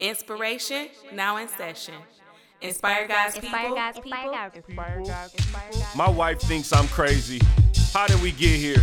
Inspiration now in session. Inspire God's people. Inspire God's people. My wife thinks I'm crazy. How did we get here?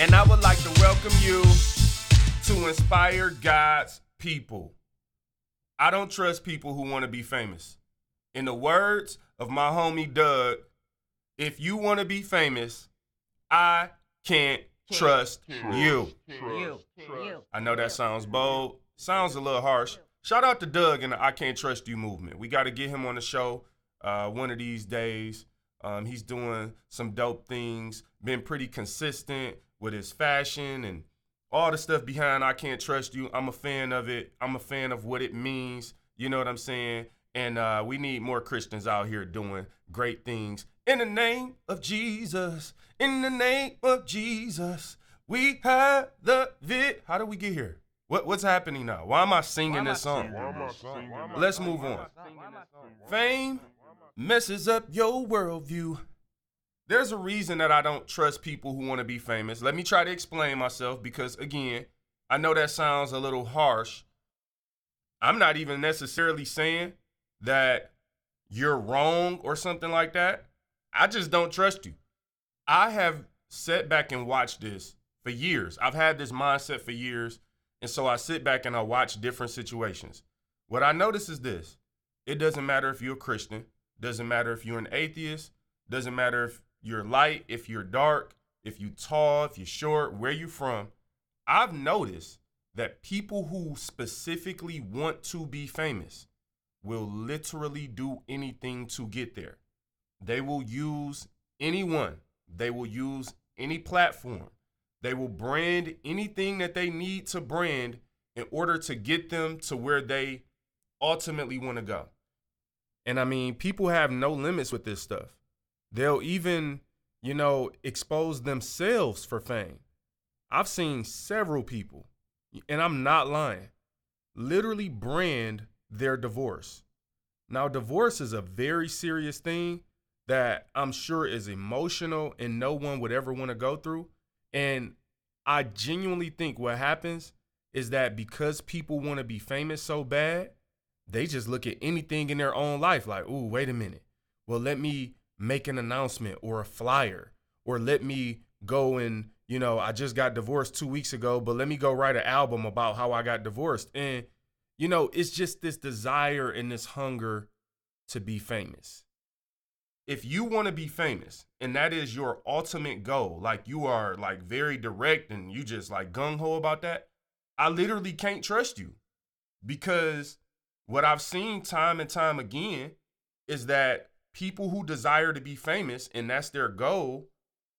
and I would like to welcome you to Inspire God's People. I don't trust people who want to be famous. In the words of my homie Doug, if you want to be famous, I can't trust you. You. You. I know that sounds bold, sounds a little harsh. Shout out to Doug and the I Can't Trust You movement. We got to get him on the show uh, one of these days. Um, he's doing some dope things, been pretty consistent with his fashion and all the stuff behind I Can't Trust You. I'm a fan of it. I'm a fan of what it means. You know what I'm saying? And uh, we need more Christians out here doing great things. In the name of Jesus, in the name of Jesus, we have the vid. How did we get here? What, what's happening now? Why am I singing this song? Let's move on. Fame messes up your worldview. There's a reason that I don't trust people who want to be famous. Let me try to explain myself because, again, I know that sounds a little harsh. I'm not even necessarily saying that you're wrong or something like that. I just don't trust you. I have sat back and watched this for years. I've had this mindset for years. And so I sit back and I watch different situations. What I notice is this it doesn't matter if you're a Christian, doesn't matter if you're an atheist, doesn't matter if you're light, if you're dark, if you're tall, if you're short, where you from. I've noticed that people who specifically want to be famous will literally do anything to get there. They will use anyone, they will use any platform, they will brand anything that they need to brand in order to get them to where they ultimately want to go. And I mean, people have no limits with this stuff. They'll even, you know, expose themselves for fame. I've seen several people, and I'm not lying, literally brand their divorce. Now, divorce is a very serious thing that I'm sure is emotional and no one would ever want to go through. And I genuinely think what happens is that because people want to be famous so bad, they just look at anything in their own life like, ooh, wait a minute. Well, let me make an announcement or a flyer, or let me go and, you know, I just got divorced two weeks ago, but let me go write an album about how I got divorced. And, you know, it's just this desire and this hunger to be famous. If you want to be famous and that is your ultimate goal, like you are like very direct and you just like gung ho about that, I literally can't trust you because what I've seen time and time again is that people who desire to be famous and that's their goal,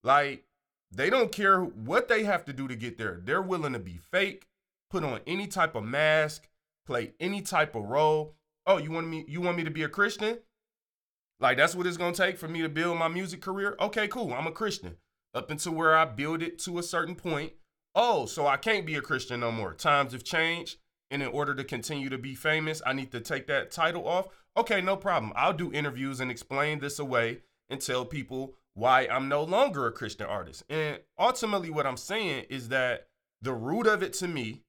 like they don't care what they have to do to get there. They're willing to be fake, put on any type of mask, play any type of role. Oh, you want me you want me to be a Christian? Like that's what it's going to take for me to build my music career? Okay, cool. I'm a Christian. Up until where I build it to a certain point. Oh, so I can't be a Christian no more. Times have changed. And in order to continue to be famous, I need to take that title off. Okay, no problem. I'll do interviews and explain this away and tell people why I'm no longer a Christian artist. And ultimately, what I'm saying is that the root of it to me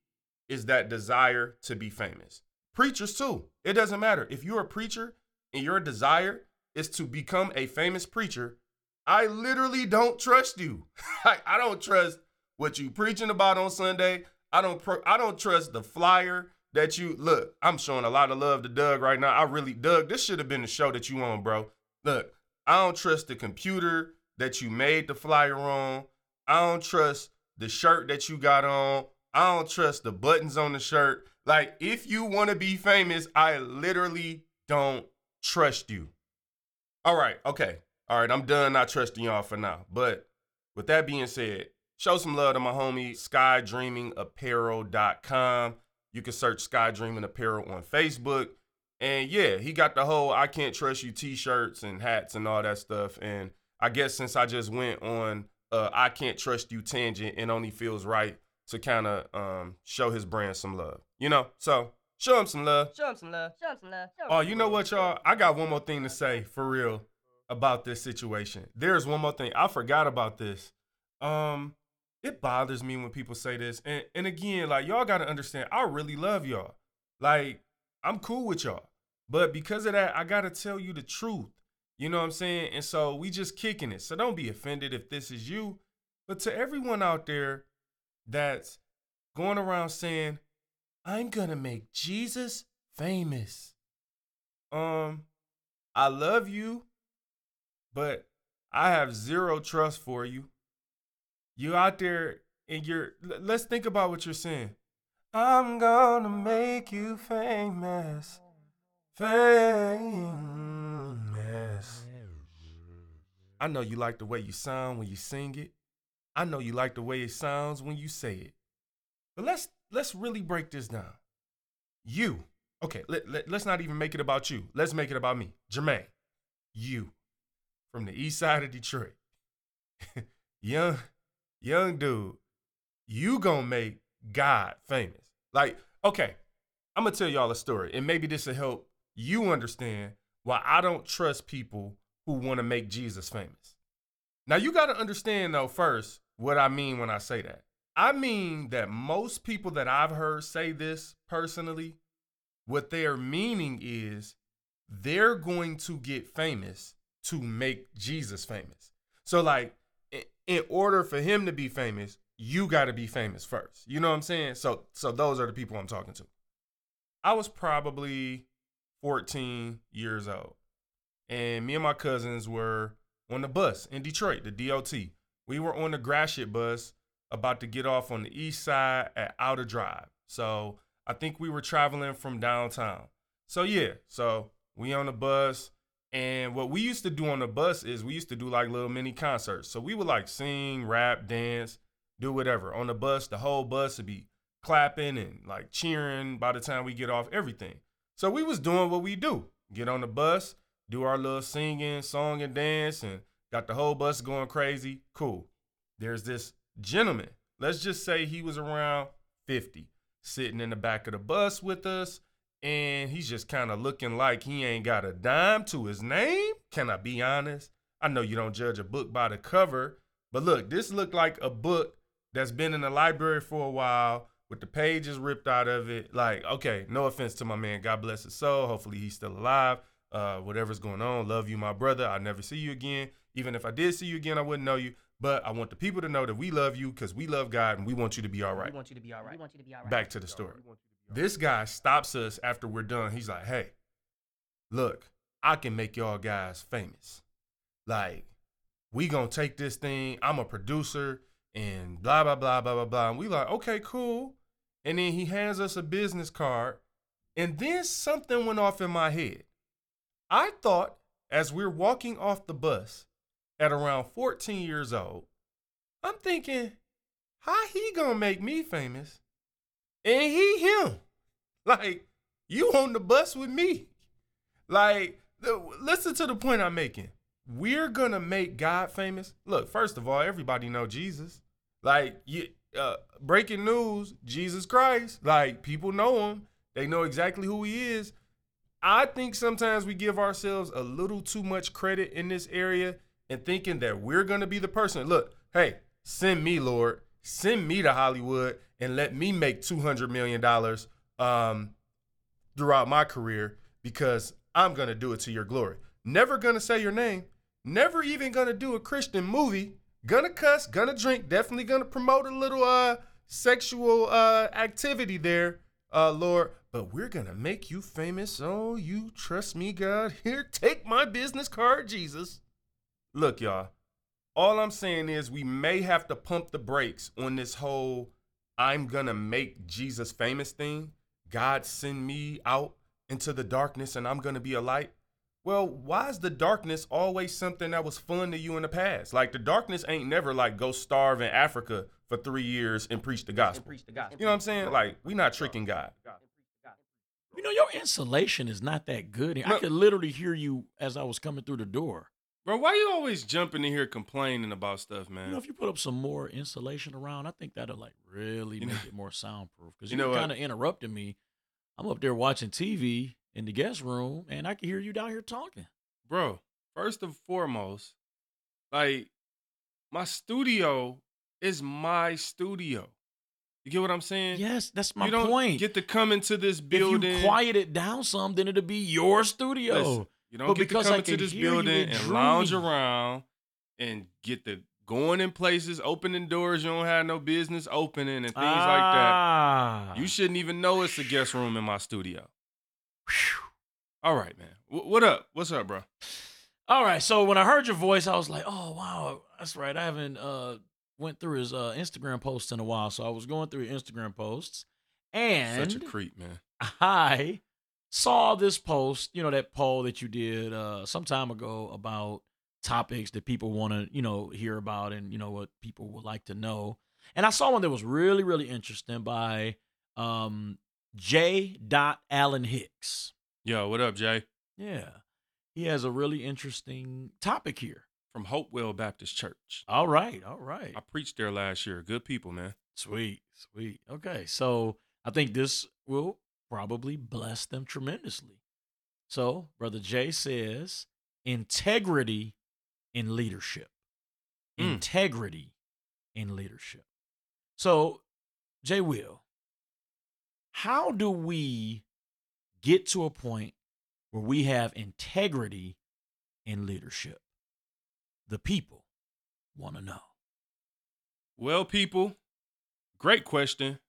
is that desire to be famous. Preachers, too. It doesn't matter. If you're a preacher and your desire is to become a famous preacher, I literally don't trust you. I don't trust what you preaching about on Sunday. I don't pro- I don't trust the flyer that you look. I'm showing a lot of love to Doug right now. I really Doug, this should have been the show that you on, bro. Look, I don't trust the computer that you made the flyer on. I don't trust the shirt that you got on. I don't trust the buttons on the shirt. Like if you want to be famous, I literally don't trust you. All right, okay. All right, I'm done not trusting y'all for now. But with that being said, show some love to my homie skydreamingapparel.com. You can search Sky Dreaming Apparel on Facebook. And yeah, he got the whole I can't trust you t-shirts and hats and all that stuff. And I guess since I just went on uh I can't trust you tangent, it only feels right to kind of um show his brand some love. You know? So show him some love. Show him some love. Show him some love. Him Oh, you know what, y'all? I got one more thing to say for real about this situation. There's one more thing. I forgot about this. Um, it bothers me when people say this. And and again, like y'all gotta understand, I really love y'all. Like, I'm cool with y'all. But because of that, I gotta tell you the truth. You know what I'm saying? And so we just kicking it. So don't be offended if this is you. But to everyone out there that's going around saying, I'm gonna make Jesus famous. Um, I love you, but I have zero trust for you. You out there and you're let's think about what you're saying. I'm gonna make you famous. Famous. I know you like the way you sound when you sing it. I know you like the way it sounds when you say it. But let's let's really break this down. You, okay, let, let, let's not even make it about you. Let's make it about me. Jermaine, you from the east side of Detroit. young, young dude, you gonna make God famous. Like, okay, I'm gonna tell y'all a story, and maybe this will help you understand why I don't trust people who want to make Jesus famous. Now, you got to understand, though, first, what I mean when I say that. I mean that most people that I've heard say this personally, what they're meaning is they're going to get famous to make Jesus famous. So, like, in order for him to be famous, you got to be famous first. You know what I'm saying? So, so those are the people I'm talking to. I was probably 14 years old, and me and my cousins were on the bus in Detroit, the DOT. We were on the Gratiot bus about to get off on the east side at Outer Drive. So I think we were traveling from downtown. So yeah, so we on the bus. And what we used to do on the bus is we used to do like little mini concerts. So we would like sing, rap, dance, do whatever. On the bus, the whole bus would be clapping and like cheering by the time we get off everything. So we was doing what we do. Get on the bus, do our little singing, song and dance, and got the whole bus going crazy. Cool. There's this gentleman. Let's just say he was around 50, sitting in the back of the bus with us, and he's just kind of looking like he ain't got a dime to his name. Can I be honest? I know you don't judge a book by the cover, but look, this looked like a book that's been in the library for a while with the pages ripped out of it. Like, okay, no offense to my man. God bless his soul. Hopefully he's still alive. Uh, whatever's going on, love you, my brother. I'll never see you again. Even if I did see you again, I wouldn't know you. But I want the people to know that we love you because we love God and we want you to be all right. We want you to be all right. We want you to be all right. Back to the story. This guy stops us after we're done. He's like, hey, look, I can make y'all guys famous. Like, we gonna take this thing. I'm a producer and blah blah blah blah blah blah. And we like, okay, cool. And then he hands us a business card. And then something went off in my head. I thought as we're walking off the bus at around 14 years old, I'm thinking, how he gonna make me famous? And he him. Like, you on the bus with me. Like, the, listen to the point I'm making. We're gonna make God famous. Look, first of all, everybody know Jesus. Like, you, uh, breaking news: Jesus Christ. Like, people know him. They know exactly who he is. I think sometimes we give ourselves a little too much credit in this area and thinking that we're gonna be the person. Look, hey, send me, Lord, send me to Hollywood and let me make two hundred million dollars um, throughout my career because I'm gonna do it to your glory. Never gonna say your name. Never even gonna do a Christian movie. Gonna cuss. Gonna drink. Definitely gonna promote a little uh sexual uh activity there, uh Lord. But we're gonna make you famous. Oh, you trust me, God. Here, take my business card, Jesus. Look, y'all. All I'm saying is we may have to pump the brakes on this whole I'm gonna make Jesus famous thing. God send me out into the darkness and I'm gonna be a light. well, why is the darkness always something that was fun to you in the past? Like the darkness ain't never like go starve in Africa for three years and preach the gospel. preach the gospel. You know what I'm saying? Like we not tricking God. You know, your insulation is not that good. I could literally hear you as I was coming through the door. Bro, why you always jumping in here complaining about stuff, man? You know, if you put up some more insulation around, I think that'll like really You know- make it more soundproof. Because you you, know kind of interrupting me. I'm up there watching TV in the guest room, and I can hear you down here talking. Bro, first and foremost, like my studio is my studio. You get what I'm saying? Yes, that's my you don't point. get to come into this if building. you quiet it down some, then it'll be your studio. Listen, you don't But get to come into this building and lounge around and get the going in places, opening doors you don't have no business opening and things like that. Ah. You shouldn't even know it's a guest room in my studio. All right, man. Wh- what up? What's up, bro? All right. So when I heard your voice, I was like, "Oh wow, that's right." I haven't uh went through his uh Instagram posts in a while, so I was going through Instagram posts, and Such a creep, man. I saw this post, you know, that poll that you did uh some time ago about topics that people want to, you know, hear about and you know what people would like to know. And I saw one that was really, really interesting by um J. Dot Allen Hicks. Yo, what up, Jay? Yeah. He has a really interesting topic here. From Hopewell Baptist Church. All right, all right. I preached there last year. Good people, man. Sweet, sweet. Okay, so I think this will probably bless them tremendously. So, Brother Jay says integrity in leadership. Mm. Integrity in leadership. So, Jay Will, how do we get to a point where we have integrity in leadership? The people want to know. Well, people, great question.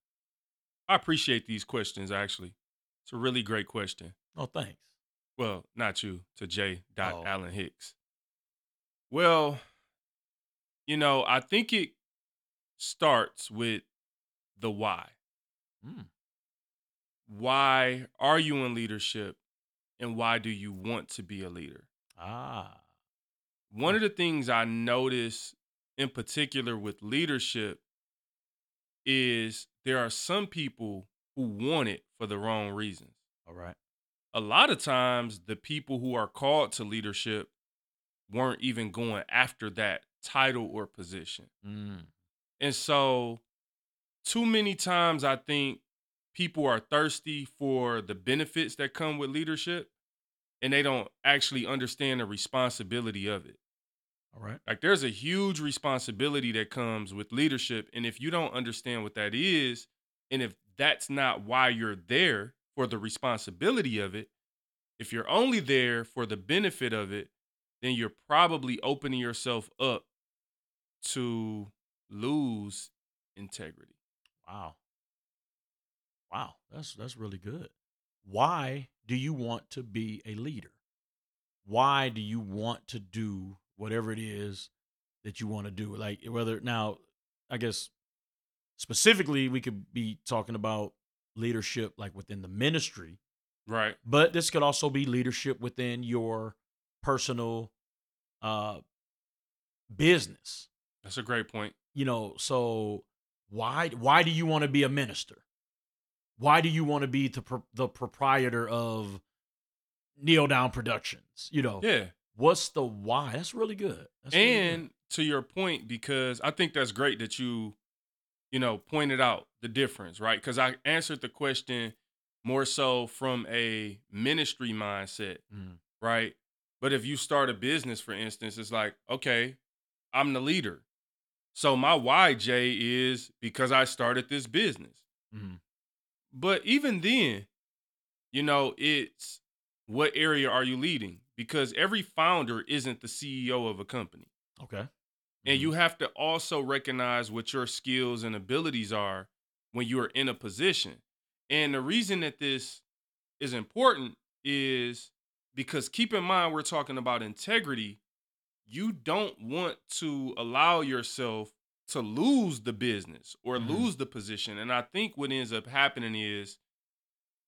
I appreciate these questions, actually. It's a really great question. Oh, thanks. Well, not you, to J. Dot Oh. Allen Hicks. Well, you know, I think it starts with the why. Mm. Why are you in leadership and why do you want to be a leader? Ah. One of the things I notice in particular with leadership is there are some people who want it for the wrong reasons. All right. a lot of times the people who are called to leadership weren't even going after that title or position. Mm. And so too many times I think people are thirsty for the benefits that come with leadership and they don't actually understand the responsibility of it. All right. Like there's a huge responsibility that comes with leadership. And if you don't understand what that is, and if that's not why you're there for the responsibility of it, if you're only there for the benefit of it, then you're probably opening yourself up to lose integrity. Wow. Wow. That's that's really good. Why do you want to be a leader? Why do you want to do whatever it is that you want to do? Like whether now, I guess specifically we could be talking about leadership like within the ministry, Right. but this could also be leadership within your personal uh business. That's a great point. you know so why why do you want to be a minister why do you want to be the, pro- the proprietor of kneel down productions you know Yeah. What's the why? That's really good. That's really good. and to your point because i think that's great that you you know pointed out the difference right? Because i answered the question more so from a ministry mindset Mm. right? But if you start a business for instance it's like okay i'm the leader. So my why jay is because i started this business. Mhm. but even then you know it's what area are you leading because every founder isn't the ceo of a company okay and Mhm. you have to also recognize what your skills and abilities are when you are in a position. And the reason that this is important is because keep in mind, we're talking about integrity. You don't want to allow yourself to lose the business or Mhm. lose the position. And I think what ends up happening is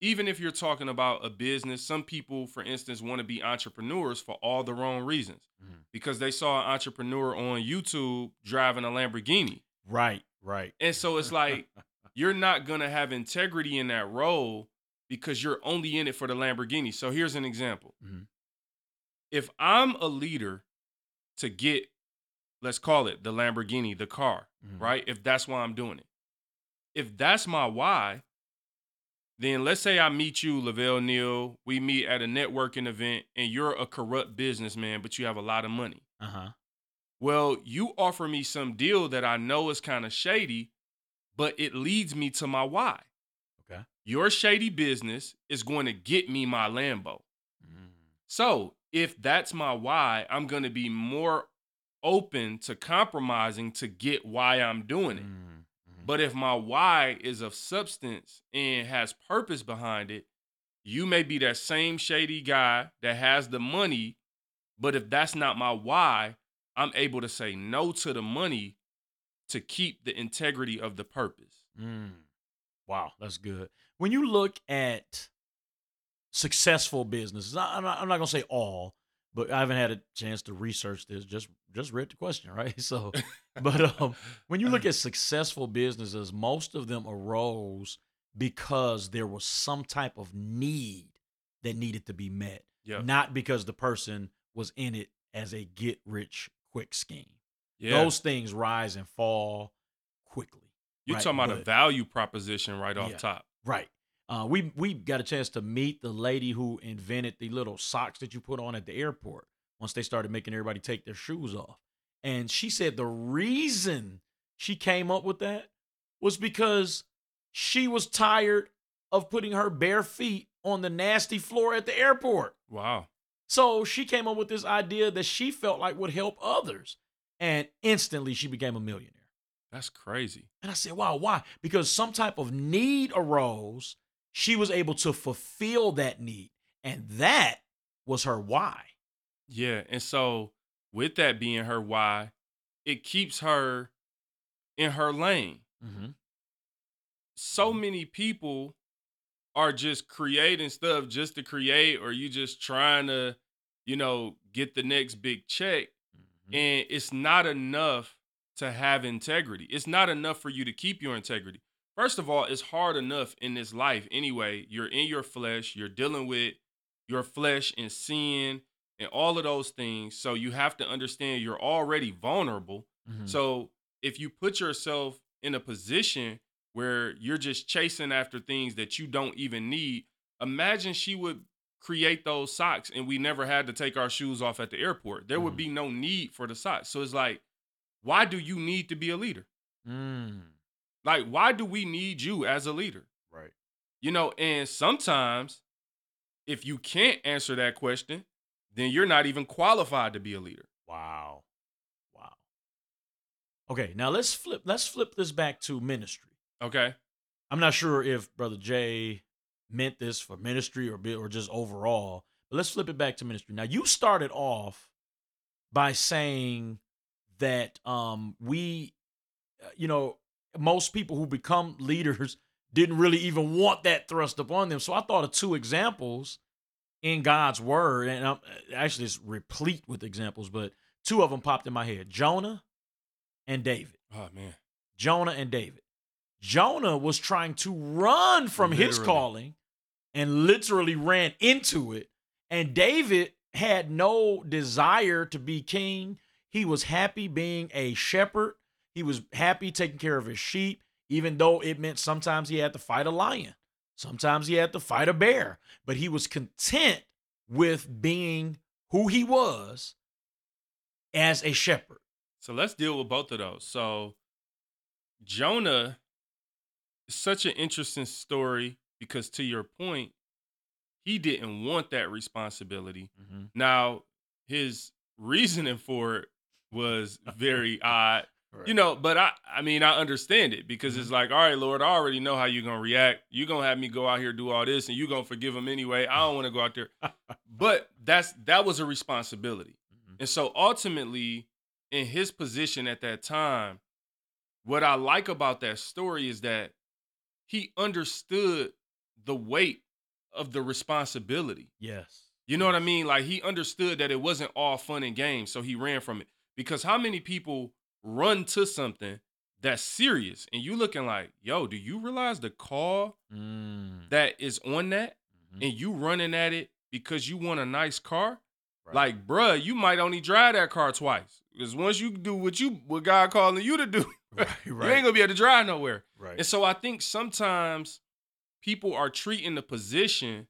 even if you're talking about a business, some people, for instance, want to be entrepreneurs for all the wrong reasons Mhm. because they saw an entrepreneur on YouTube driving a Lamborghini. Right, right. And so it's like you're not going to have integrity in that role because you're only in it for the Lamborghini. So here's an example. Mhm. If I'm a leader to get, let's call it the Lamborghini, the car, Mhm. right? If that's why I'm doing it. If that's my why, then let's say I meet you, Lavelle Neal. We meet at a networking event and you're a corrupt businessman, but you have a lot of money. Uh-huh. Well, you offer me some deal that I know is kind of shady, but it leads me to my why. Okay. Your shady business is going to get me my Lambo. Mm. So if that's my why, I'm going to be more open to compromising to get why I'm doing it. Mm. But if my why is of substance and has purpose behind it, you may be that same shady guy that has the money. But if that's not my why, I'm able to say no to the money to keep the integrity of the purpose. Mm. Wow, that's good. When you look at successful businesses, I'm not, I'm not gonna say all, but I haven't had a chance to research this. Just just read the question, right? So, but um, when you look at successful businesses, most of them arose because there was some type of need that needed to be met, Yeah. not because the person was in it as a get rich quick scheme. Yeah. Those things rise and fall quickly. You're right, talking about a value proposition right off Yeah. top. Right. Uh, we we got a chance to meet the lady who invented the little socks that you put on at the airport. Once they started making everybody take their shoes off, and she said the reason she came up with that was because she was tired of putting her bare feet on the nasty floor at the airport. Wow. So she came up with this idea that she felt like would help others, and instantly she became a millionaire. That's crazy. And I said, wow, why? Because some type of need arose. She was able to fulfill that need. And that was her why. Yeah. And so, with that being her why, it keeps her in her lane. Mm-hmm. so many people are just creating stuff just to create or you just trying to you know get the next big check Mm-hmm. and it's not enough to have integrity it's not enough for you to keep your integrity first of all it's hard enough in this life anyway you're in your flesh you're dealing with your flesh and sin and all of those things so you have to understand you're already vulnerable Mhm. so if you put yourself in a position where you're just chasing after things that you don't even need, imagine she would create those socks and we never had to take our shoes off at the airport. There would Mhm. be no need for the socks. So it's like, why do you need to be a leader? Mm. Like, why do we need you as a leader? Right. You know, and sometimes if you can't answer that question, then you're not even qualified to be a leader. Wow. Wow. Okay, now let's flip let's flip this back to ministry. Okay. I'm not sure if Brother Jay meant this for ministry or or just overall, but let's flip it back to ministry. Now, you started off by saying that um, we, uh, you know, most people who become leaders didn't really even want that thrust upon them. So I thought of two examples in God's word, and I'm actually it's replete with examples, but two of them popped in my head: Jonah and David. Oh man. Jonah and David. Jonah was trying to run from his calling and literally ran into it. And David had no desire to be king. He was happy being a shepherd. He was happy taking care of his sheep, even though it meant sometimes he had to fight a lion, sometimes he had to fight a bear. But he was content with being who he was as a shepherd. So let's deal with both of those. So Jonah is such an interesting story because to your point, he didn't want that responsibility. Mm-hmm. Now, his reasoning for it was very odd. You know, but I I mean I understand it because it's like, all right, Lord, I already know how you're gonna react. You're gonna have me go out here do all this and you're gonna forgive him anyway. I don't want to go out there. but that's that was a responsibility. Mhm. And so ultimately, in his position at that time, what I like about that story is that he understood the weight of the responsibility. Yes. You know what I mean? Like he understood that it wasn't all fun and games, so he ran from it. Because how many people run to something that's serious and you looking like, yo, do you realize the call Mm. that is on that Mhm. and you running at it because you want a nice car? Right. Like, bruh, you might only drive that car twice. Because once you do what you what God calling you to do, right, you ain't gonna be able to drive nowhere. right. And so I think sometimes people are treating the position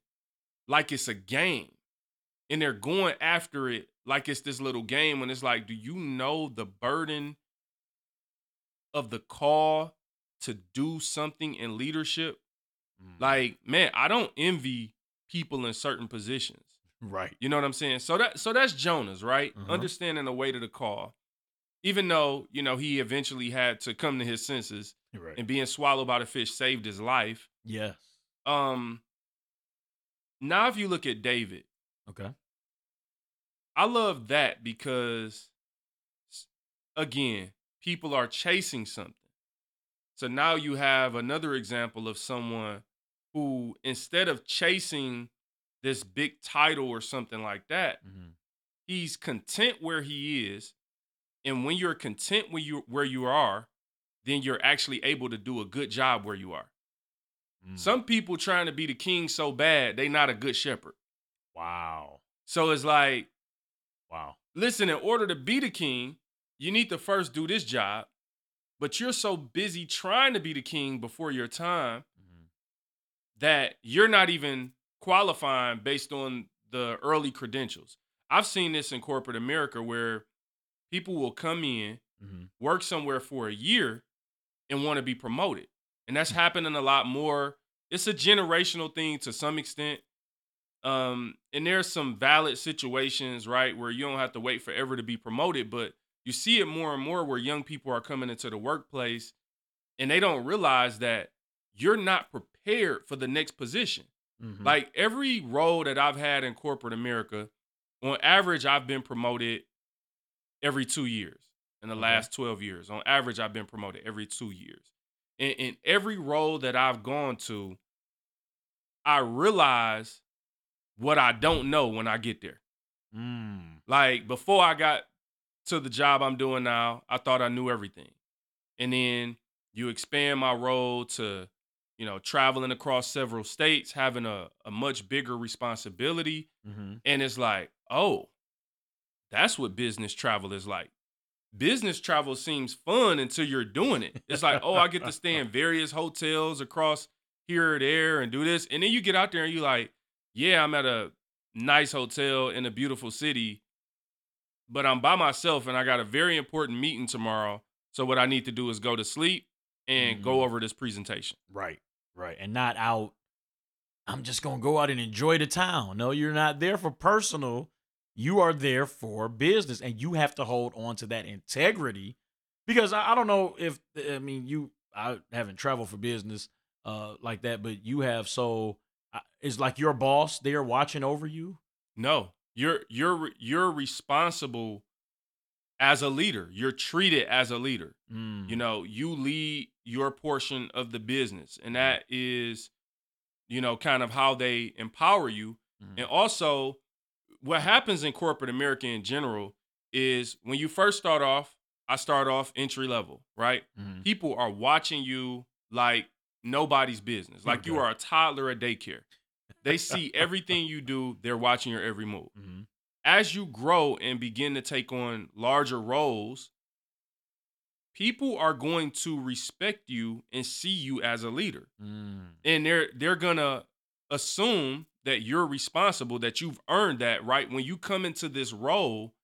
like it's a game. And they're going after it like it's this little game when it's like, do you know the burden of the call to do something in leadership? Mm. Like, man, I don't envy people in certain positions. right. You know what I'm saying? So that so that's Jonah's, right? Uh-huh. Understanding the weight of the call. Even though, you know, he eventually had to come to his senses Right. and being swallowed by the fish saved his life. yes. Um now if you look at David, Okay. I love that because again, people are chasing something. So now you have another example of someone who instead of chasing this big title or something like that, hmm he's content where he is. And when you're content where you where you are, then you're actually able to do a good job where you are. Mm. Some people trying to be the king so bad, they not a good shepherd. Wow. So it's like, Wow. listen, in order to be the king, you need to first do this job. But you're so busy trying to be the king before your time Mhm. that you're not even qualifying based on the early credentials. I've seen this in corporate America where people will come in, Mhm. work somewhere for a year, and want to be promoted. And that's happening a lot more. It's a generational thing to some extent. Um, and there's some valid situations, right, where you don't have to wait forever to be promoted, but you see it more and more where young people are coming into the workplace and they don't realize that you're not prepared for the next position. Mhm. Like every role that I've had in corporate America, on average, I've been promoted every two years in the last 12 years. On average, I've been promoted every two years. And in every role that I've gone to, I realize what I don't know when I get there. Mm. Like before I got to the job I'm doing now, I thought I knew everything. And then you expand my role to, you know, traveling across several states, having a, a much bigger responsibility. Mhm. And it's like, oh, that's what business travel is like. Business travel seems fun until you're doing it. It's like, oh, I get to stay in various hotels across here or there and do this. And then you get out there and you're like, yeah, I'm at a nice hotel in a beautiful city, but I'm by myself and I got a very important meeting tomorrow. So what I need to do is go to sleep and go Mm. over this presentation. Right. Right. And not out. I'm just gonna go out and enjoy the town. No, you're not there for personal. You are there for business, and you have to hold on to that integrity. Because I, I don't know if I mean you. I haven't traveled for business uh like that, but you have. So it's like your boss there watching over you. No, you're you're you're responsible as a leader. You're treated as a leader. Mm. You know, you lead your portion of the business, and that is, you know, kind of how they empower you. Mhm. And also, what happens in corporate America in general is when you first start off, I start off entry level, right? Mhm. People are watching you like nobody's business, like you are a toddler at daycare. They see everything you do, they're watching your every move. Mhm. As you grow and begin to take on larger roles, people are going to respect you and see you as a leader Mm. and they're they're gonna assume that you're responsible that you've earned that right when you come into this role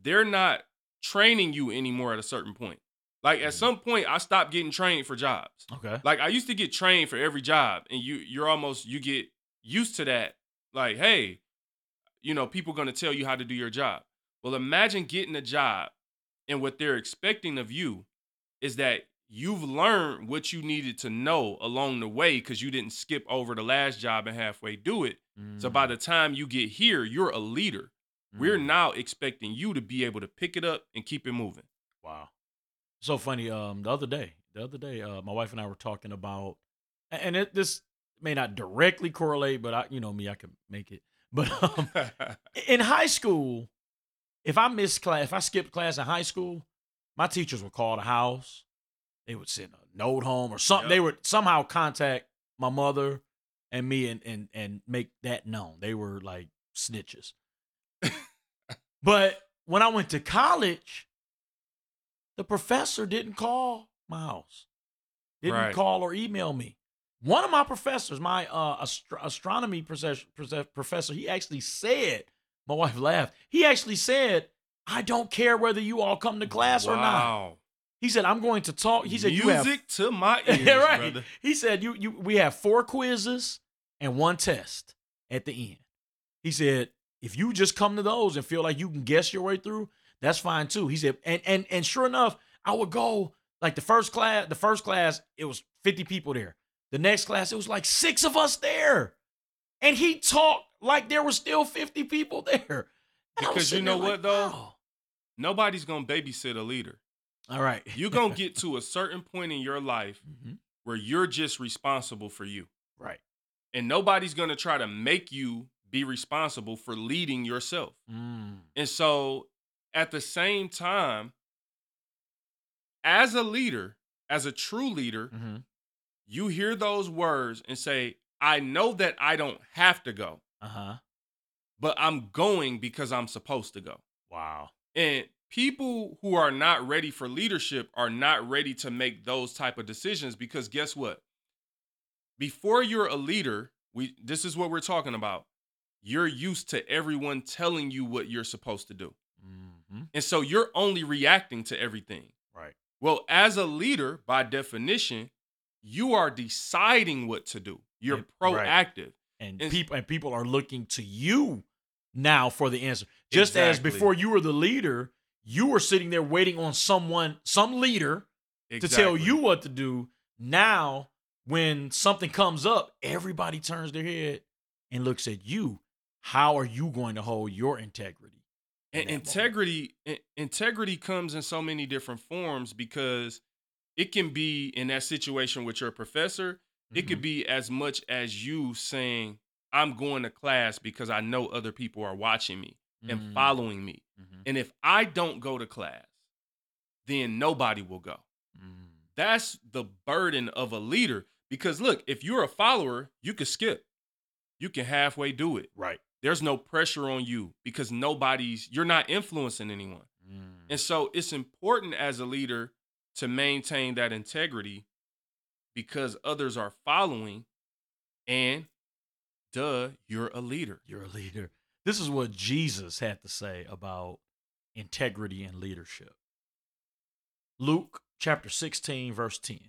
they're not training you anymore at a certain point like at some point i stopped getting trained for jobs Okay. like i used to get trained for every job and you you're almost you get used to that like hey you know people gonna tell you how to do your job well imagine getting a job and what they're expecting of you is that you've learned what you needed to know along the way because you didn't skip over the last job and halfway do it. So by Mm. the time you get here, you're a leader. We're Mm. now expecting you to be able to pick it up and keep it moving. Wow. So funny. Um, the other day, the other day, uh, my wife and I were talking about, and it, this may not directly correlate, but I, you know me, I can make it. But um, in high school, if I missed class, if I skipped class in high school, my teachers would call the house. They would send a note home or something. Yep. They would somehow contact my mother and me and and and make that known. They were like snitches. but when I went to college, the professor didn't call my house. Didn't Right. call or email me. One of my professors, my uh, astro- astronomy professor, he actually said, my wife laughed. He actually said, I don't care whether you all come to class or not. He said, I'm going to talk. He said, you have Music to my ears, yeah, right. brother. He said, "You, you, we have four quizzes and one test at the end." He said, "If you just come to those and feel like you can guess your way through, that's fine too." He said, and and and sure enough, I would go like the first class. The first class, it was fifty people there. The next class, it was like six of us there, and he talked like there were still fifty people there. And Because you know what, like, though? Nobody's gonna babysit a leader. All right, You're gonna get to a certain point in your life Mhm. where you're just responsible for you. right. And nobody's gonna try to make you be responsible for leading yourself. Mm. And so at the same time, as a leader, as a true leader, Mhm. you hear those words and say, I know that I don't have to go, Uh huh. but I'm going because I'm supposed to go. Wow. And people who are not ready for leadership are not ready to make those type of decisions because guess what? Before you're a leader, we this is what we're talking about. You're used to everyone telling you what you're supposed to do. Hmm And so you're only reacting to everything. Right. Well, as a leader, by definition, you are deciding what to do. You're And- right. proactive. and people and people are looking to you now for the answer. Just as before you were the leader, you were sitting there waiting on someone, some leader, to tell you what to do. Now, when something comes up, everybody turns their head and looks at you. How are you going to hold your integrity? In And that moment? integrity in- integrity comes in so many different forms because it can be in that situation with your professor it could Mhm. be as much as you saying i'm going to class because i know other people are watching me and Mm, following me mhm, and if i don't go to class then nobody will go mm. that's the burden of a leader because look if you're a follower you can skip you can halfway do it Right. There's no pressure on you because nobody's you're not influencing anyone Mm. and so it's important as a leader to maintain that integrity because others are following and duh, you're a leader. You're a leader. This is what Jesus had to say about integrity and leadership. Luke chapter 16, verse 10.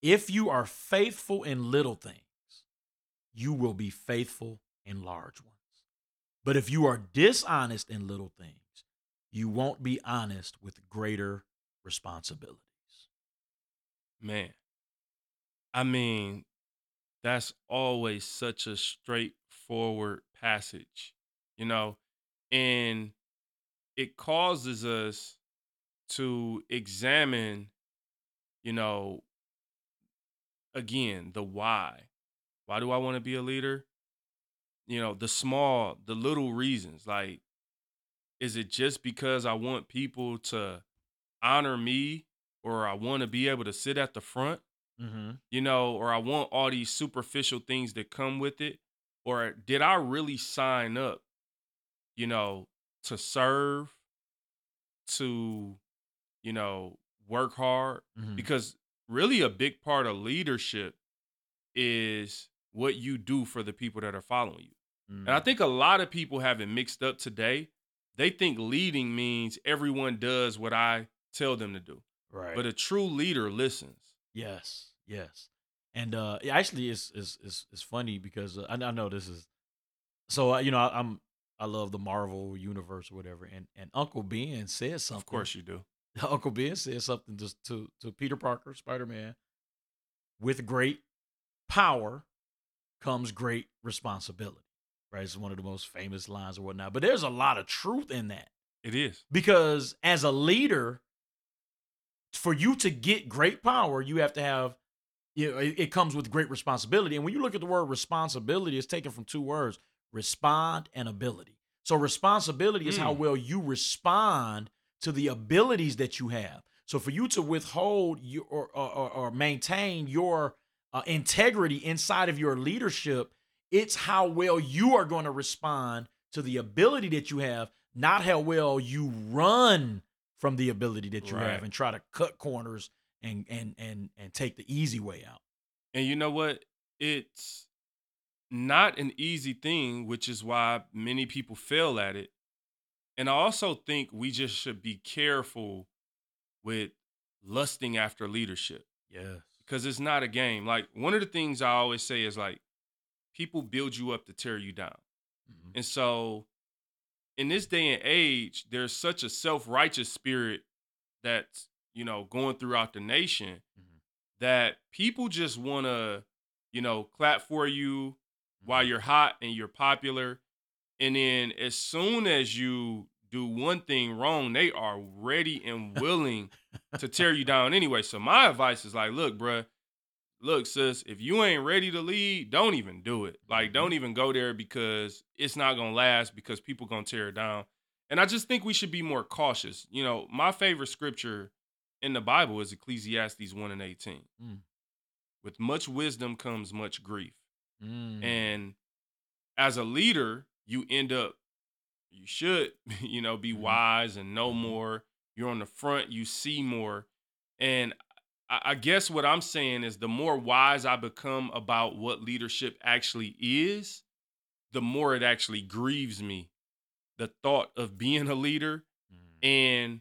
If you are faithful in little things, you will be faithful in large ones. But if you are dishonest in little things, you won't be honest with greater responsibilities. Man. I mean, that's always such a straightforward passage, you know, and it causes us to examine, you know, again, the why. Why do I want to be a leader? You know, the small, the little reasons. Like, is it just because I want people to honor me or I want to be able to sit at the front? Mm-hmm. you know, or I want all these superficial things that come with it? Or did I really sign up, you know, to serve, to, you know, work hard? Mm-hmm. Because really a big part of leadership is what you do for the people that are following you. And I think a lot of people have it mixed up today. They think leading means everyone does what I tell them to do. right. But a true leader listens. Yes, yes, and uh, actually, it's it's it's, it's funny because uh, I, I know this is so uh, you know I, I'm I love the Marvel universe or whatever, and and Uncle Ben said something. Of course you do. Uncle Ben said something to to, to Peter Parker, Spider Man. With great power comes great responsibility. Right, it's one of the most famous lines or whatnot. But there's a lot of truth in that It is. because as a leader for you to get great power you have to have you know, it, it comes with great responsibility. And when you look at the word responsibility, it's taken from two words: respond and ability. So responsibility is how Mm. well you respond to the abilities that you have. So for you to withhold your or or, or- or maintain your uh, integrity inside of your leadership, it's how well you are going to respond to the ability that you have, not how well you run from the ability that you Right. have and try to cut corners and and and and take the easy way out. And you know what? It's not an easy thing, which is why many people fail at it. And I also think we just should be careful with lusting after leadership Yes. because it's not a game. Like one of the things I always say is like people build you up to tear you down. Mhm. And so in this day and age, there's such a self-righteous spirit that's, you know, going throughout the nation Mhm. that people just want to, you know, clap for you while Mhm. you're hot and you're popular. And then as soon as you do one thing wrong, they are ready and willing to tear you down anyway. So my advice is like, look, bruh, look, sis, if you ain't ready to lead, don't even do it. Like, don't even go there because it's not gonna last because people gonna tear it down. And I just think we should be more cautious. You know, my favorite scripture in the Bible is Ecclesiastes 1 and 18. Mm. With much wisdom comes much grief. Mm. And as a leader, you end up, you should, you know, be Mhm. wise and know Mhm. more. You're on the front, you see more. And I, guess what I'm saying is the more wise I become about what leadership actually is, the more it actually grieves me. The thought of being a leader Mm. and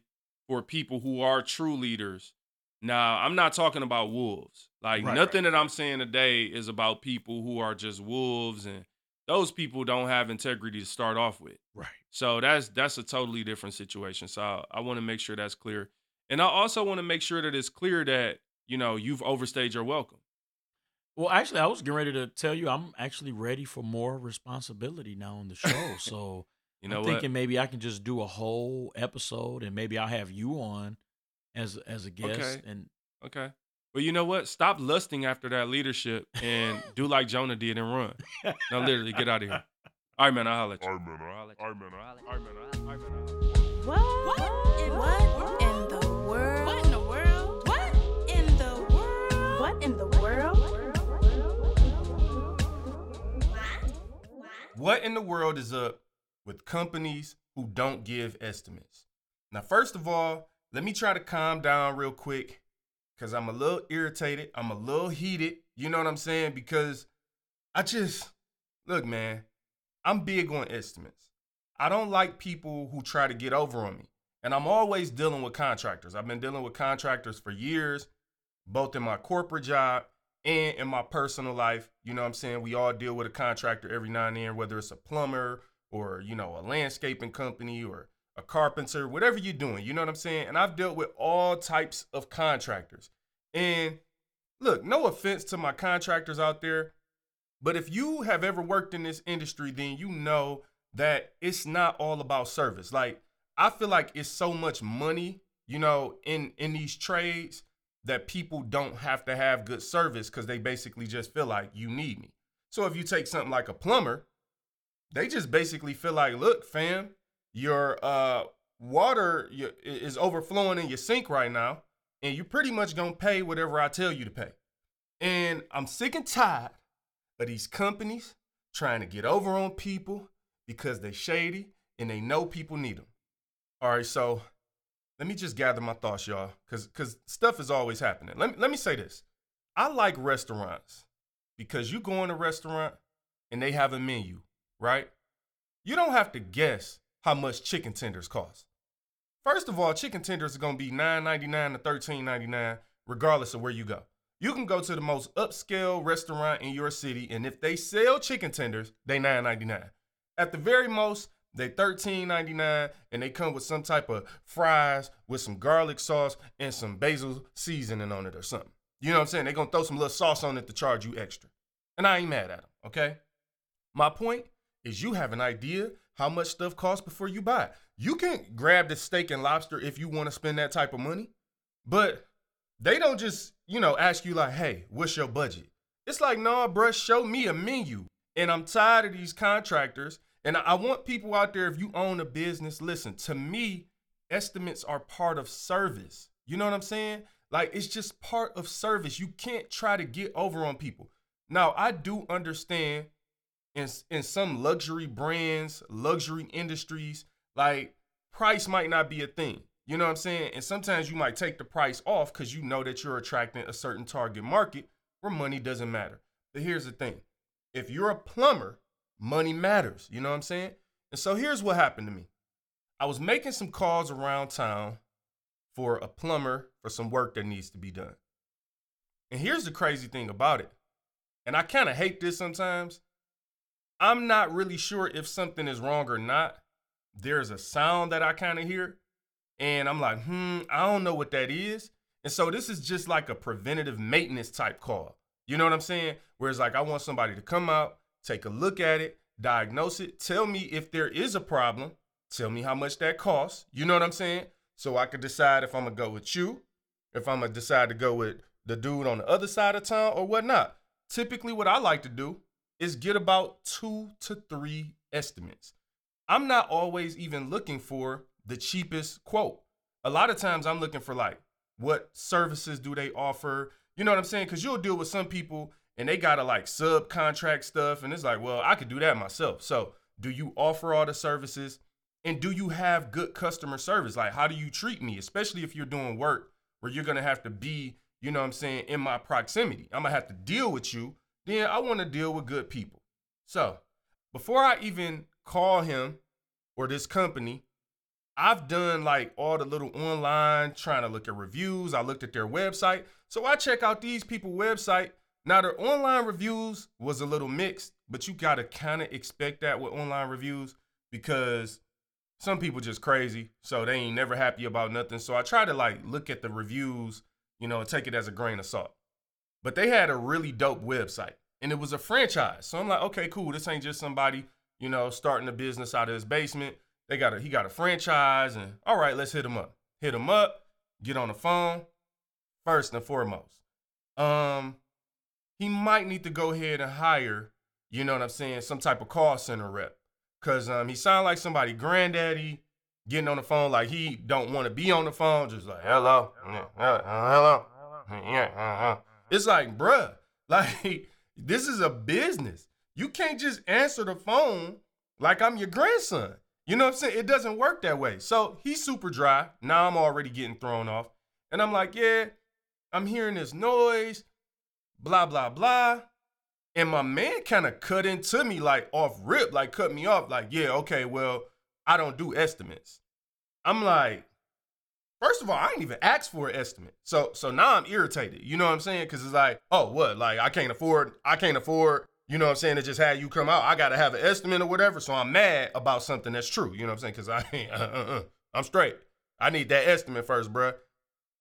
for people who are true leaders. Now, I'm not talking about wolves. Like Right, nothing right, that right. I'm saying today is about people who are just wolves and those people don't have integrity to start off with. right. So that's that's a totally different situation. So I, I want to make sure that's clear. And I also want to make sure that it's clear that, you know, you've overstayed your welcome. Well, actually, I was getting ready to tell you I'm actually ready for more responsibility now on the show. So You know I'm what? thinking maybe I can just do a whole episode, and maybe I'll have you on as as a guest. Okay. And Okay. Well, you know what? Stop lusting after that leadership and do like Jonah did and run. No, literally, get out of here. All right, man. I'll holler at you. All right, man. All right, man. All right, man. All right, man. All right, man. All right, man. What? in what in the What in the world is up with companies who don't give estimates? Now, first of all, let me try to calm down real quick because I'm a little irritated. I'm a little heated. You know what I'm saying? Because I just, look, man, I'm big on estimates. I don't like people who try to get over on me. And I'm always dealing with contractors. I've been dealing with contractors for years, both in my corporate job and in my personal life. You know what I'm saying? We all deal with a contractor every now and then, whether it's a plumber or, you know, a landscaping company or a carpenter, whatever you're doing. You know what I'm saying? And I've dealt with all types of contractors. And look, no offense to my contractors out there, but if you have ever worked in this industry, then you know that it's not all about service. Like I feel like it's so much money, you know, in in these trades that people don't have to have good service because they basically just feel like you need me. So if you take something like a plumber, they just basically feel like, look, fam, your uh water y- is overflowing in your sink right now, and you pretty much gonna pay whatever I tell you to pay. And I'm sick and tired of these companies trying to get over on people because they shady and they know people need them. All right, so let me just gather my thoughts, y'all, because because stuff is always happening. Let me let me say this. I like restaurants because you go in a restaurant and they have a menu, right? You don't have to guess how much chicken tenders cost. First of all, chicken tenders are gonna be $9.99 to $13.99, regardless of where you go. You can go to the most upscale restaurant in your city, and if they sell chicken tenders, they $9.99. At the very most, they $13.99 and they come with some type of fries with some garlic sauce and some basil seasoning on it or something. You know what I'm saying? They're gonna throw some little sauce on it to charge you extra. And I ain't mad at them, okay? My point is you have an idea how much stuff costs before you buy. You can grab the steak and lobster if you want to spend that type of money, but they don't just you know, ask you like, hey, what's your budget? It's like, nah, bruh, show me a menu. And I'm tired of these contractors. And I want people out there, if you own a business, listen, to me, estimates are part of service. You know what I'm saying? Like it's just part of service. You can't try to get over on people. Now, I do understand in in some luxury brands, luxury industries, like price might not be a thing. You know what I'm saying? And sometimes you might take the price off because you know that you're attracting a certain target market where money doesn't matter. But here's the thing if you're a plumber, money matters. You know what I'm saying? And so here's what happened to me I was making some calls around town for a plumber for some work that needs to be done. And here's the crazy thing about it. And I kind of hate this sometimes. I'm not really sure if something is wrong or not. There's a sound that I kind of hear. And I'm like, hmm, I don't know what that is. And so this is just like a preventative maintenance type call. You know what I'm saying? Whereas like I want somebody to come out, take a look at it, diagnose it, tell me if there is a problem, tell me how much that costs. You know what I'm saying? So I could decide if I'm gonna go with you, if I'm gonna decide to go with the dude on the other side of town or whatnot. Typically, what I like to do is get about two to three estimates. I'm not always even looking for the cheapest quote. A lot of times I'm looking for like what services do they offer? You know what I'm saying? Because you'll deal with some people and they gotta like subcontract stuff, and it's like, well, I could do that myself. So, do you offer all the services? And do you have good customer service? Like, how do you treat me, especially if you're doing work where you're gonna have to be, you know what I'm saying, in my proximity? I'm gonna have to deal with you. Then I wanna deal with good people. So, before I even call him or this company, I've done like all the little online trying to look at reviews. I looked at their website. So I check out these people website. Now their online reviews was a little mixed, but you got to kind of expect that with online reviews because some people just crazy. So they ain't never happy about nothing. So I try to like look at the reviews, you know, take it as a grain of salt. But they had a really dope website and it was a franchise. So I'm like, okay, cool. This ain't just somebody, you know, starting a business out of his basement. They got a he got a franchise, and all right, let's hit him up. Hit him up. Get on the phone. First and foremost, um, he might need to go ahead and hire. You know what I'm saying? Some type of call center rep, cause um he sound like somebody granddaddy getting on the phone like he don't want to be on the phone, just like hello, hello, hello. Yeah, uh-huh. It's like, bruh, like this is a business. You can't just answer the phone like I'm your grandson. You know what I'm saying? It doesn't work that way. So he's super dry. Now I'm already getting thrown off. And I'm like, yeah, I'm hearing this noise, blah, blah, blah. And my man kind of cut into me like off rip, like cut me off, like, yeah, okay, well, I don't do estimates. I'm like, first of all, I ain't even asked for an estimate. So so now I'm irritated. You know what I'm saying? Cause it's like, oh, what? Like I can't afford, I can't afford you know what I'm saying? It just had you come out. I got to have an estimate or whatever. So I'm mad about something that's true. You know what I'm saying? Because I ain't, uh, uh, uh. I'm straight. I need that estimate first, bruh.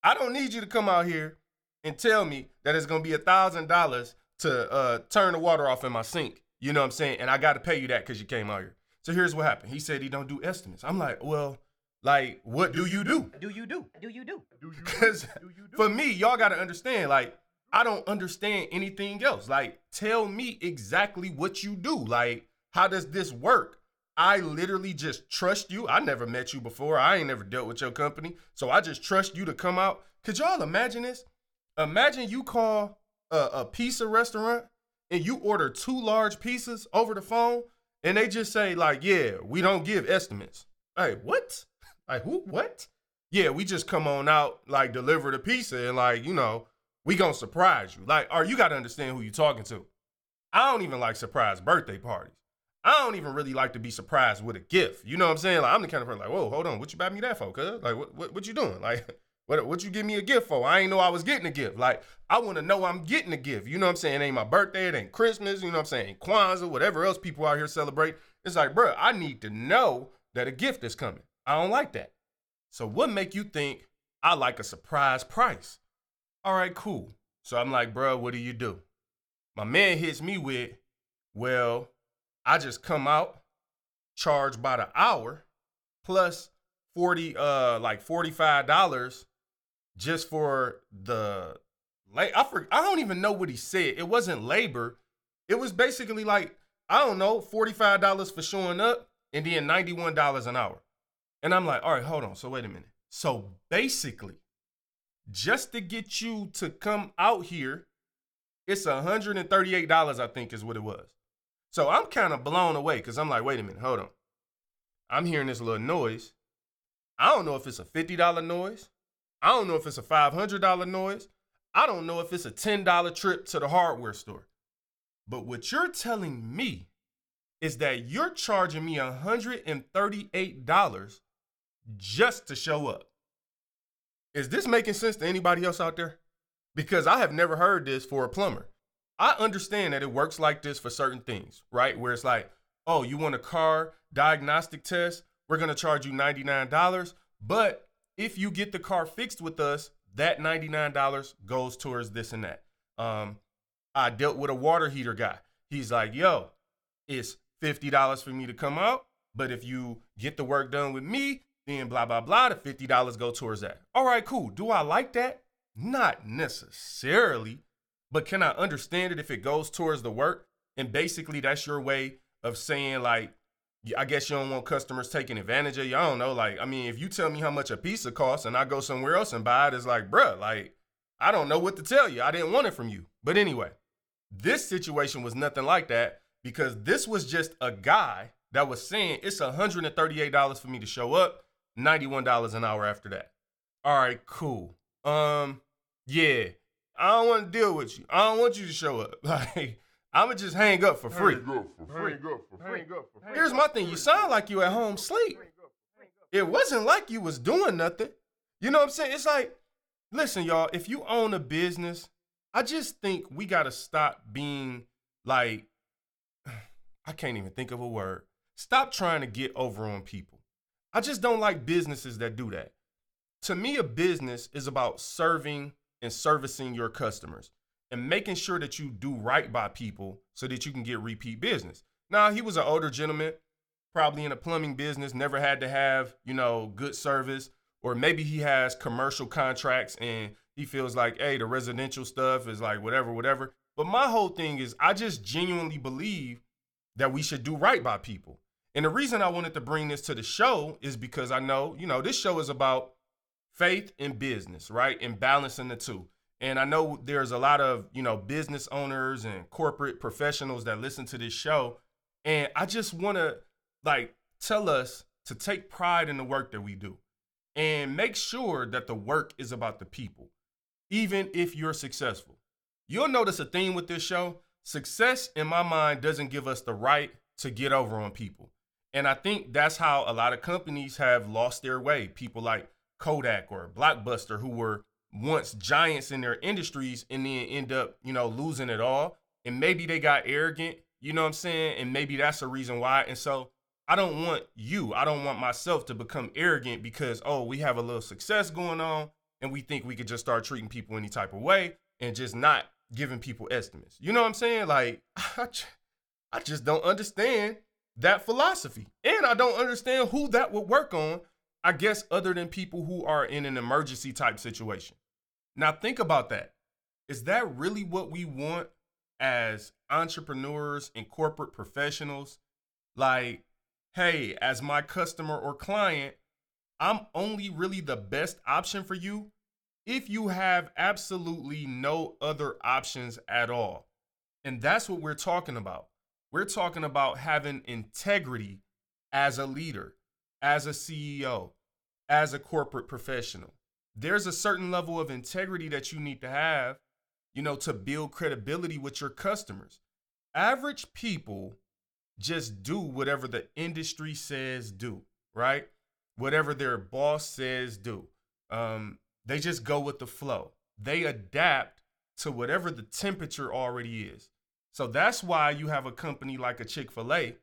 I don't need you to come out here and tell me that it's going to be a $1,000 to uh, turn the water off in my sink. You know what I'm saying? And I got to pay you that because you came out here. So here's what happened. He said he don't do estimates. I'm like, well, like, what do you do? Do you do? Do you do? Because for me, y'all got to understand, like, I don't understand anything else. Like, tell me exactly what you do. Like, how does this work? I literally just trust you. I never met you before. I ain't never dealt with your company. So I just trust you to come out. Could y'all imagine this? Imagine you call a, a pizza restaurant and you order two large pizzas over the phone and they just say, like, yeah, we don't give estimates. Hey, what? Like, who? What? Yeah, we just come on out, like, deliver the pizza and, like, you know, we gonna surprise you. Like, or you gotta understand who you're talking to. I don't even like surprise birthday parties. I don't even really like to be surprised with a gift. You know what I'm saying? Like, I'm the kind of person like, whoa, hold on, what you buy me that for? Cuz like, what, what, what you doing? Like, what, what you give me a gift for? I ain't know I was getting a gift. Like, I want to know I'm getting a gift. You know what I'm saying? It ain't my birthday. It ain't Christmas. You know what I'm saying? Kwanzaa, whatever else people out here celebrate. It's like, bro, I need to know that a gift is coming. I don't like that. So what make you think I like a surprise price? all right, cool. So I'm like, bro, what do you do? My man hits me with, well, I just come out, charge by the hour, plus 40, uh, like $45 just for the la- I for, I don't even know what he said. It wasn't labor. It was basically like I don't know, forty five dollars for showing up, and then ninety one dollars an hour. And I'm like, all right, hold on. So wait a minute. So basically, just to get you to come out here, it's hundred and thirty eight dollars. I think is what it was. So I'm kind of blown away because I'm like, wait a minute, hold on. I'm hearing this little noise. I don't know if it's a $50 noise. I don't know if it's a $500 noise. I don't know if it's a $10 trip to the hardware store. But what you're telling me is that you're charging me $138 just to show up. Is this making sense to anybody else out there? Because I have never heard this for a plumber. I understand that it works like this for certain things, right? Where it's like, oh, you want a car diagnostic test? We're going to charge you $99. But if you get the car fixed with us, that $99 goes towards this and that. Um, I dealt with a water heater guy. He's like, yo, it's $50 for me to come out. But if you get the work done with me, then blah, blah, blah, the $50 go towards that. All right, cool. Do I like that? Not necessarily. But can I understand it if it goes towards the work? And basically, that's your way of saying, like, I guess you don't want customers taking advantage of you. I don't know. Like, I mean, if you tell me how much a pizza costs and I go somewhere else and buy it, it's like, bruh, like, I don't know what to tell you. I didn't want it from you. But anyway, this situation was nothing like that because this was just a guy that was saying it's $138 for me to show up, $91 an hour after that. All right, cool. Um, yeah, I don't want to deal with you. I don't want you to show up. Like, I'ma just hang up for free. Here's my thing. You sound like you at home sleep. It wasn't like you was doing nothing. You know what I'm saying? It's like, listen, y'all, if you own a business, I just think we gotta stop being like, I can't even think of a word. Stop trying to get over on people. I just don't like businesses that do that. To me, a business is about serving and servicing your customers and making sure that you do right by people so that you can get repeat business. Now, he was an older gentleman, probably in a plumbing business, never had to have, you know, good service, or maybe he has commercial contracts and he feels like, hey, the residential stuff is like whatever, whatever. But my whole thing is, I just genuinely believe that we should do right by people. And the reason I wanted to bring this to the show is because I know, you know, this show is about faith and business, right? And balancing the two. And I know there's a lot of, you know, business owners and corporate professionals that listen to this show. And I just want to like tell us to take pride in the work that we do and make sure that the work is about the people, even if you're successful. You'll notice a theme with this show. Success, in my mind, doesn't give us the right to get over on people. And I think that's how a lot of companies have lost their way. People like Kodak or Blockbuster, who were once giants in their industries and then end up, you know, losing it all. And maybe they got arrogant, you know what I'm saying? And maybe that's the reason why. And so I don't want you, I don't want myself to become arrogant because, oh, we have a little success going on and we think we could just start treating people any type of way and just not giving people estimates. You know what I'm saying? Like, I just don't understand that philosophy. And I don't understand who that would work on, I guess, other than people who are in an emergency type situation. Now, think about that. Is that really what we want as entrepreneurs and corporate professionals? Like, hey, as my customer or client, I'm only really the best option for you if you have absolutely no other options at all. And that's what we're talking about. We're talking about having integrity as a leader, as a CEO, as a corporate professional there's a certain level of integrity that you need to have, you know, to build credibility with your customers. Average people just do whatever the industry says do, right? Whatever their boss says do. Um, they just go with the flow. They adapt to whatever the temperature already is. So that's why you have a company like a Chick fil A.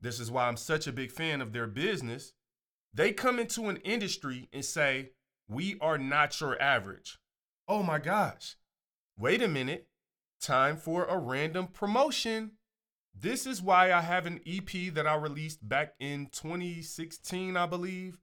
This is why I'm such a big fan of their business. They come into an industry and say, we are not your average. Oh my gosh. Wait a minute. Time for a random promotion. This is why I have an EP that I released back in 2016, I believe,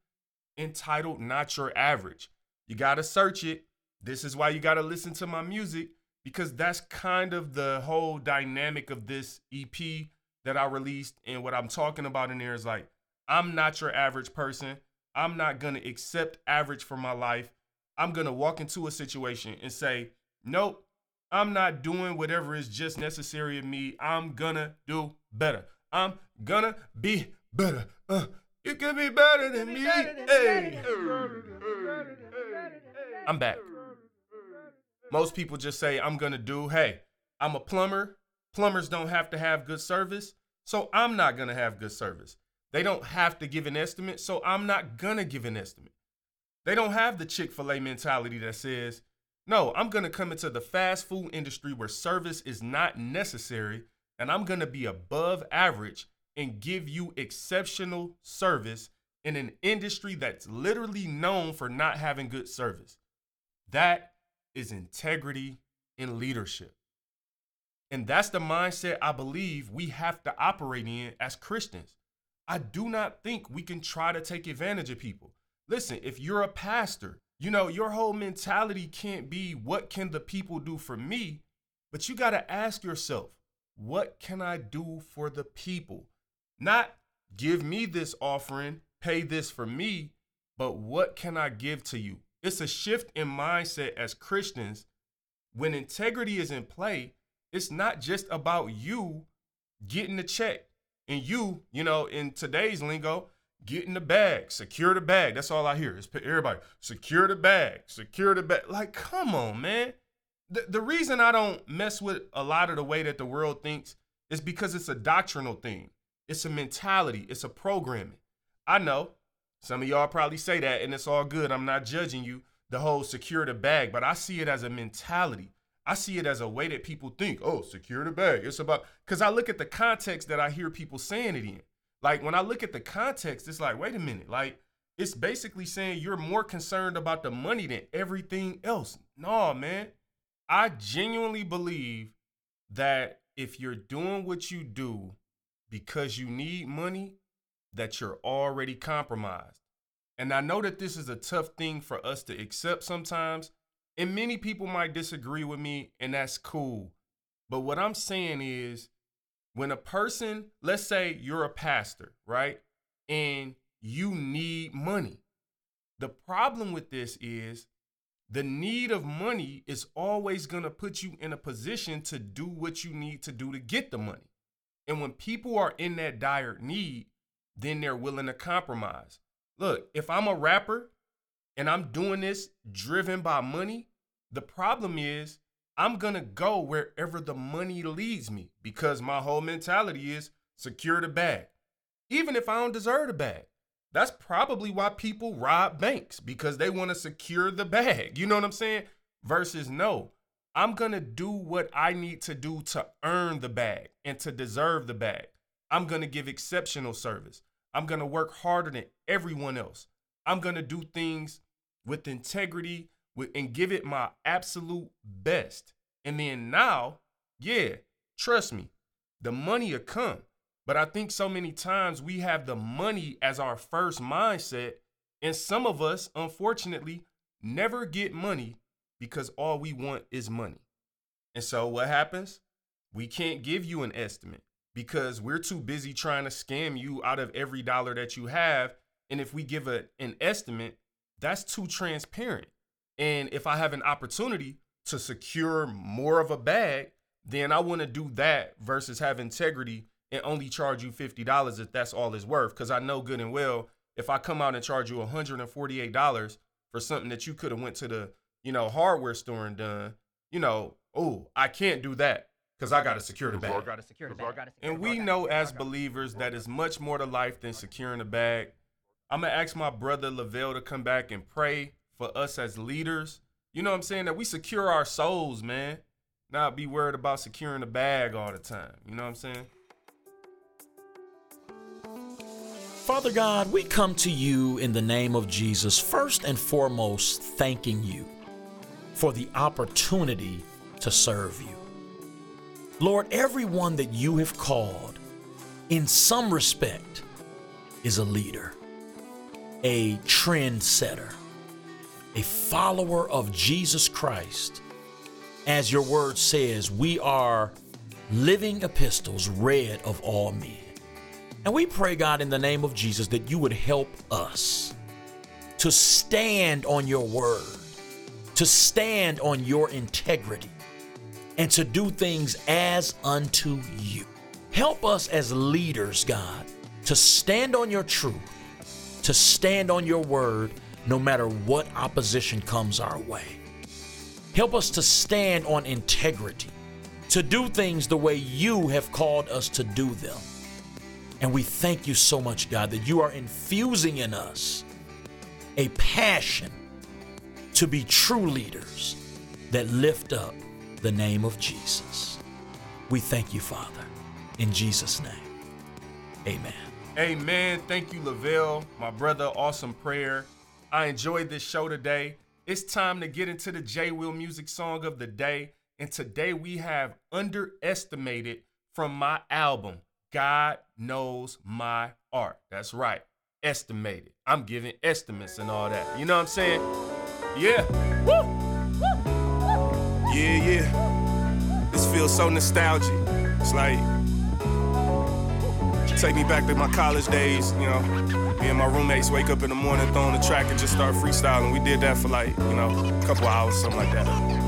entitled Not Your Average. You got to search it. This is why you got to listen to my music because that's kind of the whole dynamic of this EP that I released. And what I'm talking about in there is like, I'm not your average person. I'm not going to accept average for my life. I'm going to walk into a situation and say, nope, I'm not doing whatever is just necessary of me. I'm going to do better. I'm going to be better. Uh, you can be better than me. Hey. I'm back. Most people just say, I'm going to do, hey, I'm a plumber. Plumbers don't have to have good service. So I'm not going to have good service. They don't have to give an estimate. So I'm not to give an estimate. They don't have the Chick fil A mentality that says, no, I'm to come into the fast food industry where service is not necessary and I'm to be above average and give you exceptional service in an industry that's literally known for not having good service. That is integrity in leadership. And that's the mindset I believe we have to operate in as Christians. I do not think we can try to take advantage of people. Listen, if you're a pastor, you know, your whole mentality can't be what can the people do for me, but you got to ask yourself, what can I do for the people? Not give me this offering, pay this for me, but what can I give to you? It's a shift in mindset as Christians. When integrity is in play, it's not just about you getting the check and you, you know, in today's lingo, get in the bag, secure the bag. That's all I hear. Is everybody secure the bag, secure the bag. Like, come on, man. The, the reason I don't mess with a lot of the way that the world thinks is because it's a doctrinal thing. It's a mentality. It's a programming. I know some of y'all probably say that, and it's all good. I'm not judging you, the whole secure the bag, but I see it as a mentality. I see it as a way that people think, oh, secure the bag. It's about, because I look at the context that I hear people saying it in. Like when I look at the context, it's like, wait a minute. Like it's basically saying you're more concerned about the money than everything else. No, man. I genuinely believe that if you're doing what you do because you need money, that you're already compromised. And I know that this is a tough thing for us to accept sometimes, and many people might disagree with me, and that's cool. But what I'm saying is, when a person, let's say you're a pastor, right? And you need money. The problem with this is the need of money is always going to put you in a position to do what you need to do to get the money. And when people are in that dire need, then they're willing to compromise. Look, if I'm a rapper and I'm doing this driven by money, the problem is I'm going to go wherever the money leads me because my whole mentality is secure the bag. Even if I don't deserve the bag. That's probably why people rob banks because they want to secure the bag. You know what I'm saying? Versus no, I'm going to do what I need to do to earn the bag and to deserve the bag. I'm going to give exceptional service. I'm going to work harder than everyone else. I'm going to do things with integrity with, and give it my absolute best. And then now, yeah, trust me, the money will come. But I think so many times we have the money as our first mindset. And some of us, unfortunately, never get money because all we want is money. And so what happens? We can't give you an estimate because we're too busy trying to scam you out of every dollar that you have. And if we give a, an estimate, that's too transparent. And if I have an opportunity to secure more of a bag, then I want to do that versus have integrity and only charge you $50 if that's all it's worth. Because I know good and well, if I come out and charge you $148 for something that you could have went to the, you know, hardware store and done, you know, oh, I can't do that because I got to secure the bag. And we know as believers that is much more to life than securing a bag. I'm to ask my brother Lavelle to come back and pray for us as leaders. You know what I'm saying? That we secure our souls, man. Not be worried about securing the bag all the time. You know what I'm saying? Father God, we come to you in the name of Jesus, first and foremost, thanking you for the opportunity to serve you. Lord, everyone that you have called, in some respect, is a leader, a trendsetter, a follower of Jesus Christ, as your word says, we are living epistles read of all men. And we pray, God, in the name of Jesus, that you would help us to stand on your word, to stand on your integrity, and to do things as unto you. Help us as leaders, God, to stand on your truth, to stand on your word, no matter what opposition comes our way. Help us to stand on integrity, to do things the way you have called us to do them. And we thank you so much, God, that you are infusing in us a passion to be true leaders that lift up the name of Jesus. We thank you, Father, in Jesus' name. Amen. Amen. Thank you, Lavelle, my brother. Awesome prayer. I enjoyed this show today. It's time to get into the J Will music song of the day. And today we have underestimated from my album, God Knows My Art. That's right. Estimated. I'm giving estimates and all that. You know what I'm saying? Yeah. Woo! Woo! Woo! Yeah, yeah. This feels so nostalgic. It's like take me back to my college days, you know. Me and my roommates wake up in the morning, throw on the track, and just start freestyling. We did that for like, you know, a couple hours, something like that.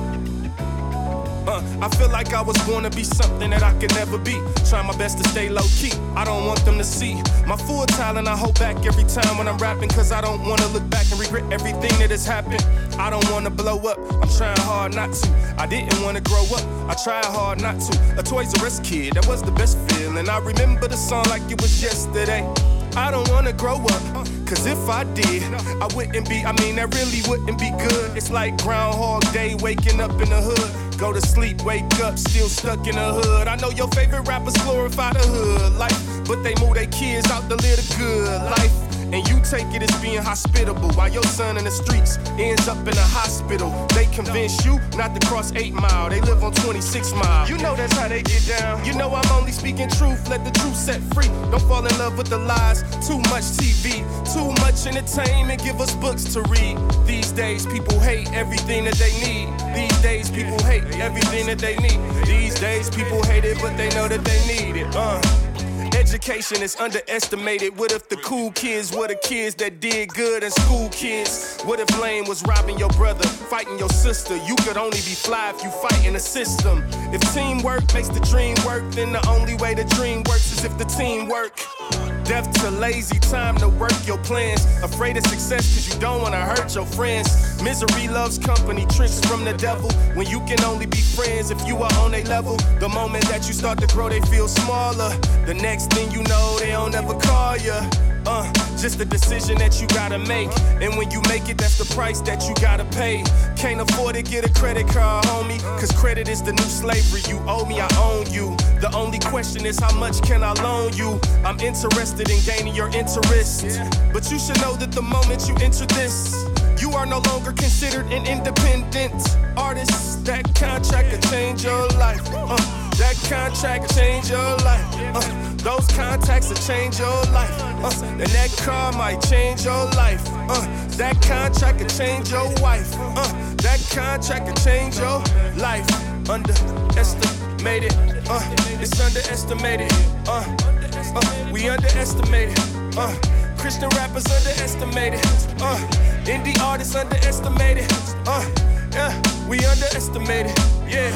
Uh, I feel like I was born to be something that I could never be. Try my best to stay low key. I don't want them to see my full talent. I hold back every time when I'm rapping, cause I don't wanna look back and regret everything that has happened. I don't wanna blow up. I'm trying hard not to. I didn't wanna grow up. I tried hard not to. A Toys R Us kid, that was the best feeling. I remember the song like it was yesterday. I don't wanna grow up, cause if I did, I wouldn't be, I mean, that really wouldn't be good. It's like Groundhog Day, waking up in the hood. Go to sleep, wake up, still stuck in the hood. I know your favorite rappers glorify the hood life, but they move their kids out to live a good life. And you take it as being hospitable while your son in the streets ends up in a hospital. They convince you not to cross 8 Mile, they live on 26 Mile. You know that's how they get down. You know I'm only speaking truth, let the truth set free. Don't fall in love with the lies. Too much TV, too much entertainment, give us books to read. These days, people hate everything that they need. These days, people hate everything that they need. These days, people hate it, but they know that they need it. Uh. Education is underestimated. What if the cool kids were the kids that did good and school kids? What if Lane was robbing your brother, fighting your sister? You could only be fly if you fight in the system. If teamwork makes the dream work, then the only way the dream works is if the team work. Death to lazy, time to work your plans. Afraid of success cause you don't wanna hurt your friends. Misery loves company, tricks from the devil. When you can only be friends if you are on a level. The moment that you start to grow, they feel smaller. The next thing you know, they don't ever call you. Uh, just a decision that you gotta make. And when you make it, that's the price that you gotta pay. Can't afford to get a credit card, homie. Cause credit is the new slavery. You owe me, I own you. The only question is how much can I loan you? I'm interested in gaining your interest. But you should know that the moment you enter this, you are no longer considered an independent artist. That contract could change your life. Uh, that contract could change your life. Uh, those contacts will change your life. Uh, and that car might change your life. Uh, that contract could change your wife. Uh, that contract could change your life. Underestimated. Uh, it's underestimated. Uh, uh, we underestimated. Uh, Christian rappers underestimated. Uh, indie artists underestimated. Uh, yeah, we underestimated. Yeah,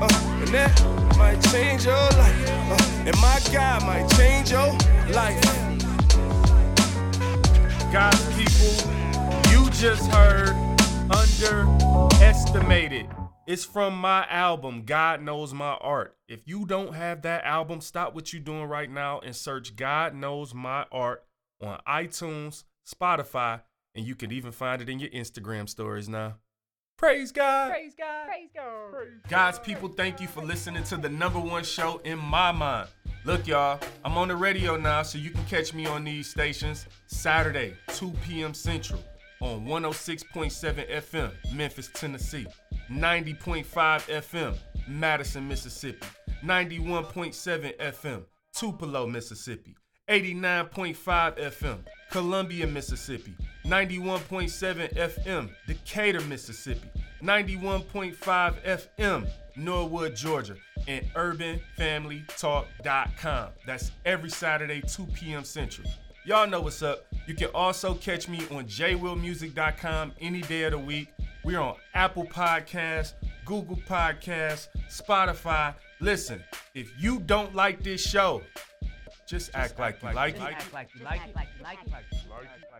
uh, and that might change your life. Uh, and my God might change your life. God's people, you just heard underestimated. It's from my album, God Knows My Art. If you don't have that album, stop what you're doing right now and search God Knows My Art on iTunes, Spotify, and you can even find it in your Instagram stories now. Praise God. Praise God. Praise God. God's people, thank you for listening to the number one show in my mind. Look, y'all, I'm on the radio now, so you can catch me on these stations Saturday, 2 p.m. Central on 106.7 FM, Memphis, Tennessee, 90.5 FM, Madison, Mississippi, 91.7 FM, Tupelo, Mississippi, 89.5 FM, Columbia, Mississippi. 91.7 FM, Decatur, Mississippi. 91.5 FM, Norwood, Georgia. And UrbanFamilyTalk.com. That's every Saturday, 2 p.m. Central. Y'all know what's up. You can also catch me on jwillmusic.com any day of the week. We're on Apple Podcasts, Google Podcasts, Spotify. Listen, if you don't like this show, just act like you like it. Act like you like it. Like you like it. Like it, like it, like it.